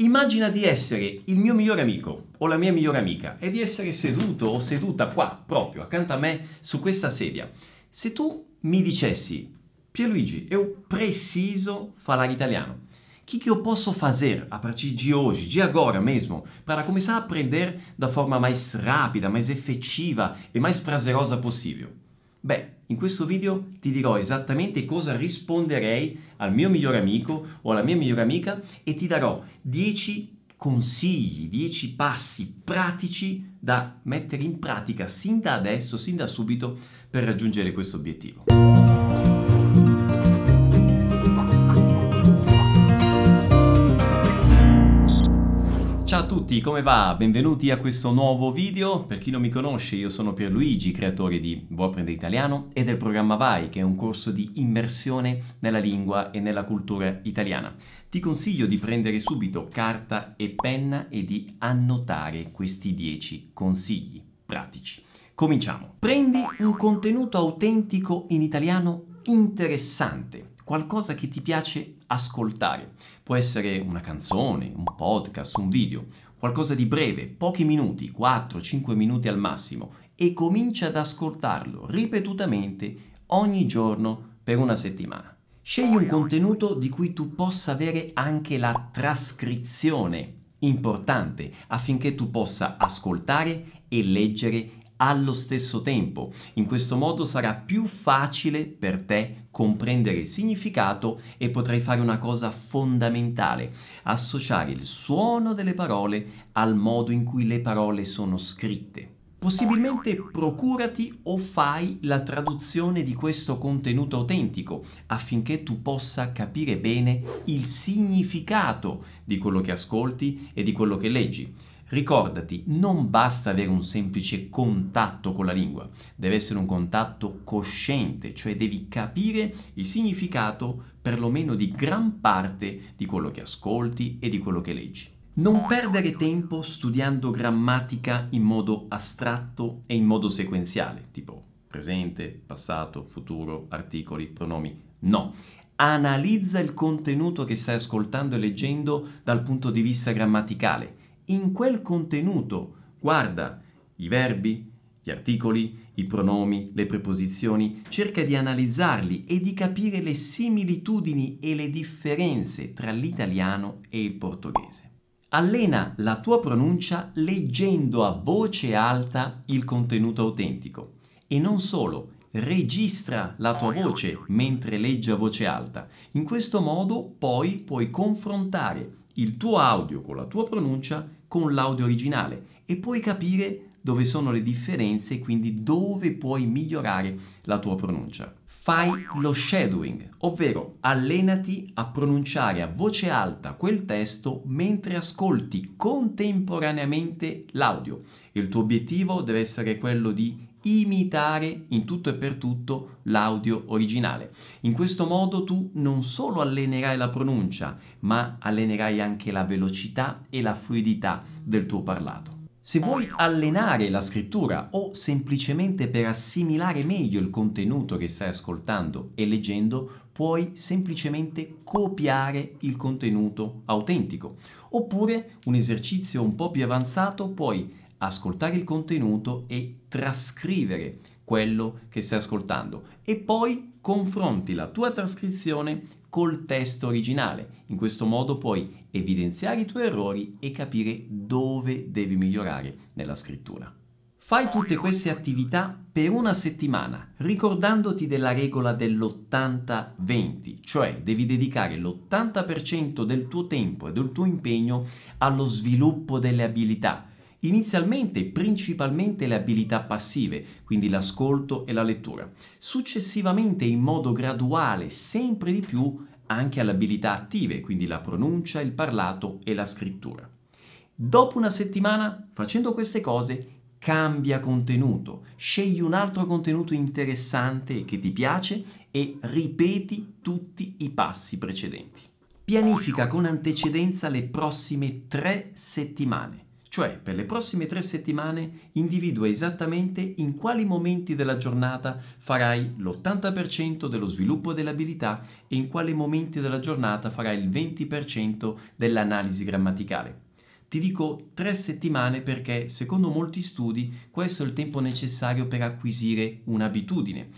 Immagina di essere il mio migliore amico o la mia migliore amica e di essere seduto o seduta qua, proprio accanto a me, su questa sedia. Se tu mi dicessi, Pierluigi, eu preciso falar italiano. O que, que eu posso fazer a partir de hoje, de agora mesmo, para começar a aprender da forma mais rápida, mais efetiva e mais prazerosa possível? Beh, in questo video ti dirò esattamente cosa risponderei al mio migliore amico o alla mia migliore amica e ti darò 10 consigli, 10 passi pratici da mettere in pratica sin da adesso, sin da subito per raggiungere questo obiettivo. A tutti, come va? Benvenuti a questo nuovo video. Per chi non mi conosce, io sono Pierluigi, creatore di Vuoi apprendere italiano e del programma Vai, che è un corso di immersione nella lingua e nella cultura italiana. Ti consiglio di prendere subito carta e penna e di annotare questi 10 consigli pratici. Cominciamo. Prendi un contenuto autentico in italiano interessante, qualcosa che ti piace ascoltare. Può essere una canzone, un podcast, un video, qualcosa di breve, pochi minuti, 4-5 minuti al massimo, e comincia ad ascoltarlo ripetutamente ogni giorno per una settimana. Scegli un contenuto di cui tu possa avere anche la trascrizione importante affinché tu possa ascoltare e leggere allo stesso tempo. In questo modo sarà più facile per te comprendere il significato e potrai fare una cosa fondamentale, associare il suono delle parole al modo in cui le parole sono scritte. Possibilmente procurati o fai la traduzione di questo contenuto autentico affinché tu possa capire bene il significato di quello che ascolti e di quello che leggi. Ricordati, non basta avere un semplice contatto con la lingua, deve essere un contatto cosciente, cioè devi capire il significato perlomeno di gran parte di quello che ascolti e di quello che leggi. Non perdere tempo studiando grammatica in modo astratto e in modo sequenziale, tipo presente, passato, futuro, articoli, pronomi. No, analizza il contenuto che stai ascoltando e leggendo dal punto di vista grammaticale in quel contenuto. Guarda i verbi, gli articoli, i pronomi, le preposizioni, cerca di analizzarli e di capire le similitudini e le differenze tra l'italiano e il portoghese. Allena la tua pronuncia leggendo a voce alta il contenuto autentico e non solo, registra la tua voce mentre leggi a voce alta. In questo modo poi puoi confrontare il tuo audio con la tua pronuncia con l'audio originale e puoi capire dove sono le differenze e quindi dove puoi migliorare la tua pronuncia. Fai lo shadowing, ovvero allenati a pronunciare a voce alta quel testo mentre ascolti contemporaneamente l'audio. Il tuo obiettivo deve essere quello di imitare in tutto e per tutto l'audio originale. In questo modo tu non solo allenerai la pronuncia, ma allenerai anche la velocità e la fluidità del tuo parlato. Se vuoi allenare la scrittura o semplicemente per assimilare meglio il contenuto che stai ascoltando e leggendo, puoi semplicemente copiare il contenuto autentico. Oppure un esercizio un po' più avanzato, puoi ascoltare il contenuto e trascrivere quello che stai ascoltando e poi confronti la tua trascrizione col testo originale. In questo modo puoi evidenziare i tuoi errori e capire dove devi migliorare nella scrittura. Fai tutte queste attività per una settimana, ricordandoti della regola dell'80-20, cioè devi dedicare l'80% del tuo tempo e del tuo impegno allo sviluppo delle abilità, Inizialmente principalmente le abilità passive, quindi l'ascolto e la lettura. Successivamente in modo graduale, sempre di più, anche alle abilità attive, quindi la pronuncia, il parlato e la scrittura. Dopo una settimana, facendo queste cose, cambia contenuto, scegli un altro contenuto interessante che ti piace e ripeti tutti i passi precedenti. Pianifica con antecedenza le prossime tre settimane Cioè, per le prossime tre settimane individua esattamente in quali momenti della giornata farai l'80% dello sviluppo delle abilità e in quali momenti della giornata farai il 20% dell'analisi grammaticale. Ti dico tre settimane perché, secondo molti studi, questo è il tempo necessario per acquisire un'abitudine.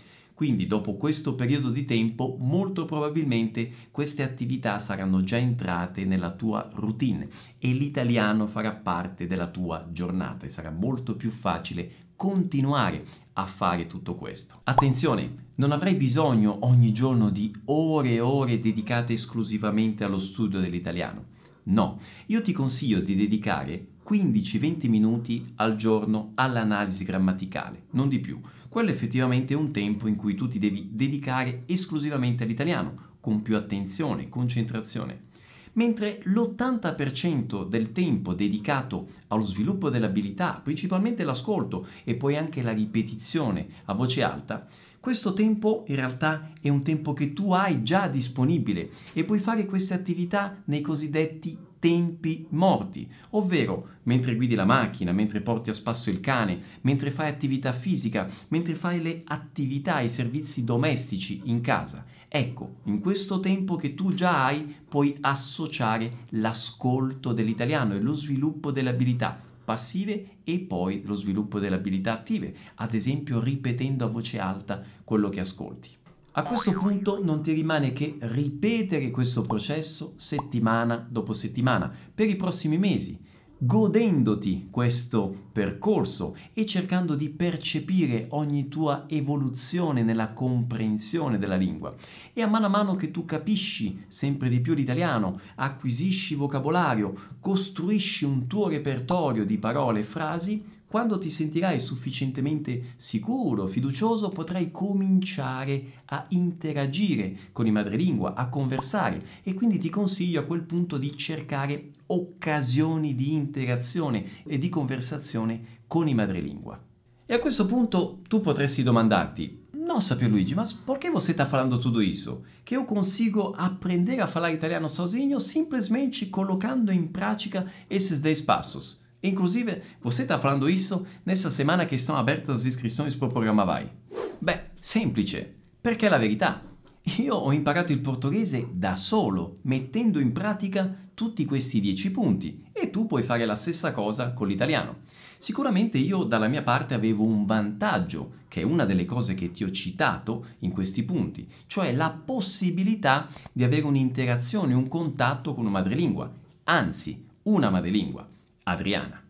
Quindi dopo questo periodo di tempo molto probabilmente queste attività saranno già entrate nella tua routine e l'italiano farà parte della tua giornata e sarà molto più facile continuare a fare tutto questo. Attenzione, non avrai bisogno ogni giorno di ore e ore dedicate esclusivamente allo studio dell'italiano. No, io ti consiglio di dedicare 15-20 minuti al giorno all'analisi grammaticale, non di più. Quello effettivamente è un tempo in cui tu ti devi dedicare esclusivamente all'italiano, con più attenzione, concentrazione. Mentre l'80% del tempo dedicato allo sviluppo dell'abilità, principalmente l'ascolto e poi anche la ripetizione a voce alta, questo tempo in realtà è un tempo che tu hai già disponibile e puoi fare queste attività nei cosiddetti tempi morti, ovvero mentre guidi la macchina, mentre porti a spasso il cane, mentre fai attività fisica, mentre fai le attività e i servizi domestici in casa. Ecco, in questo tempo che tu già hai puoi associare l'ascolto dell'italiano e lo sviluppo delle abilità passive e poi lo sviluppo delle abilità attive, ad esempio ripetendo a voce alta quello che ascolti. A questo punto non ti rimane che ripetere questo processo settimana dopo settimana per i prossimi mesi godendoti questo percorso e cercando di percepire ogni tua evoluzione nella comprensione della lingua. E a mano a mano che tu capisci sempre di più l'italiano, acquisisci vocabolario, costruisci un tuo repertorio di parole e frasi, quando ti sentirai sufficientemente sicuro, fiducioso, potrai cominciare a interagire con i madrelingua, a conversare e quindi ti consiglio a quel punto di cercare occasioni di interazione e di conversazione con i madrelingua. E a questo punto tu potresti domandarti, nossa Luigi, ma perché você está falando tudo isso? Che io consigo aprender a falar italiano sozinho simplesmente colocando in pratica esses 10 passos. Inclusive, você está falando isso nessa semana che sono aperte as iscrizioni pro programma Vai. Beh, semplice, perché è la verità. Io ho imparato il portoghese da solo, mettendo in pratica tutti questi 10 punti e tu puoi fare la stessa cosa con l'italiano. Sicuramente io dalla mia parte avevo un vantaggio, che è una delle cose che ti ho citato in questi punti, cioè la possibilità di avere un'interazione, un contatto con una madrelingua, anzi una madrelingua. Adriana.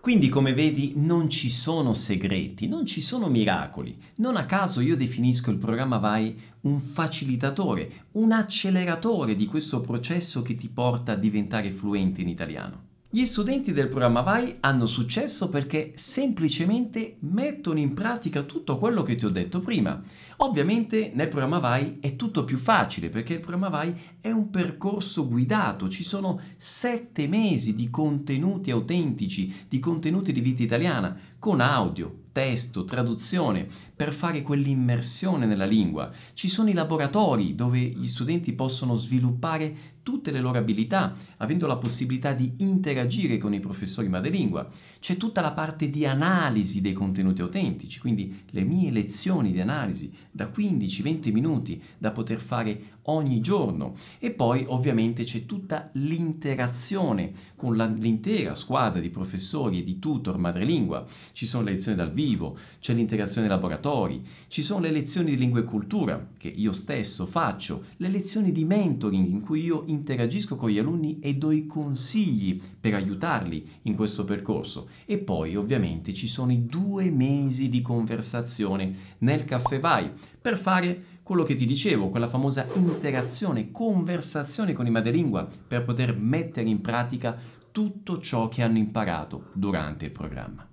Quindi come vedi non ci sono segreti, non ci sono miracoli. Non a caso io definisco il programma Vai un facilitatore, un acceleratore di questo processo che ti porta a diventare fluente in italiano. Gli studenti del programma Vai hanno successo perché semplicemente mettono in pratica tutto quello che ti ho detto prima. Ovviamente nel programma Vai è tutto più facile perché il programma Vai è un percorso guidato, ci sono sette mesi di contenuti autentici, di contenuti di vita italiana, con audio, testo, traduzione, per fare quell'immersione nella lingua. Ci sono i laboratori dove gli studenti possono sviluppare tutte le loro abilità, avendo la possibilità di interagire con i professori madrelingua. C'è tutta la parte di analisi dei contenuti autentici, quindi le mie lezioni di analisi da 15-20 minuti da poter fare ogni giorno. E poi ovviamente c'è tutta l'interazione con la, l'intera squadra di professori e di tutor madrelingua, ci sono le lezioni dal vivo, c'è l'integrazione dei laboratori, ci sono le lezioni di lingua e cultura che io stesso faccio, le lezioni di mentoring in cui io interagisco con gli alunni e do i consigli per aiutarli in questo percorso. E poi ovviamente ci sono i due mesi di conversazione nel caffè vai per fare quello che ti dicevo, quella famosa interazione, conversazione con i madrelingua per poter mettere in pratica tutto ciò che hanno imparato durante il programma.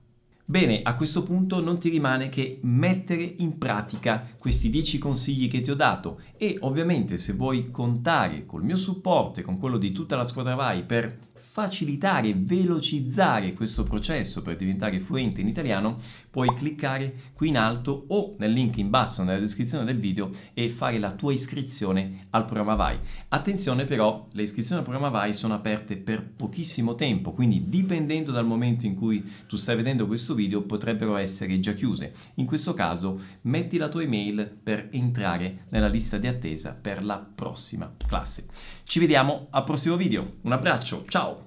Bene, a questo punto non ti rimane che mettere in pratica questi 10 consigli che ti ho dato e ovviamente se vuoi contare col mio supporto e con quello di tutta la squadra Vai per facilitare e velocizzare questo processo per diventare fluente in italiano, puoi cliccare qui in alto o nel link in basso nella descrizione del video e fare la tua iscrizione al programma Vai. Attenzione però, le iscrizioni al programma Vai sono aperte per pochissimo tempo, quindi dipendendo dal momento in cui tu stai vedendo questo video potrebbero essere già chiuse. In questo caso metti la tua email per entrare nella lista di attesa per la prossima classe. Ci vediamo al prossimo video. Un abbraccio, ciao!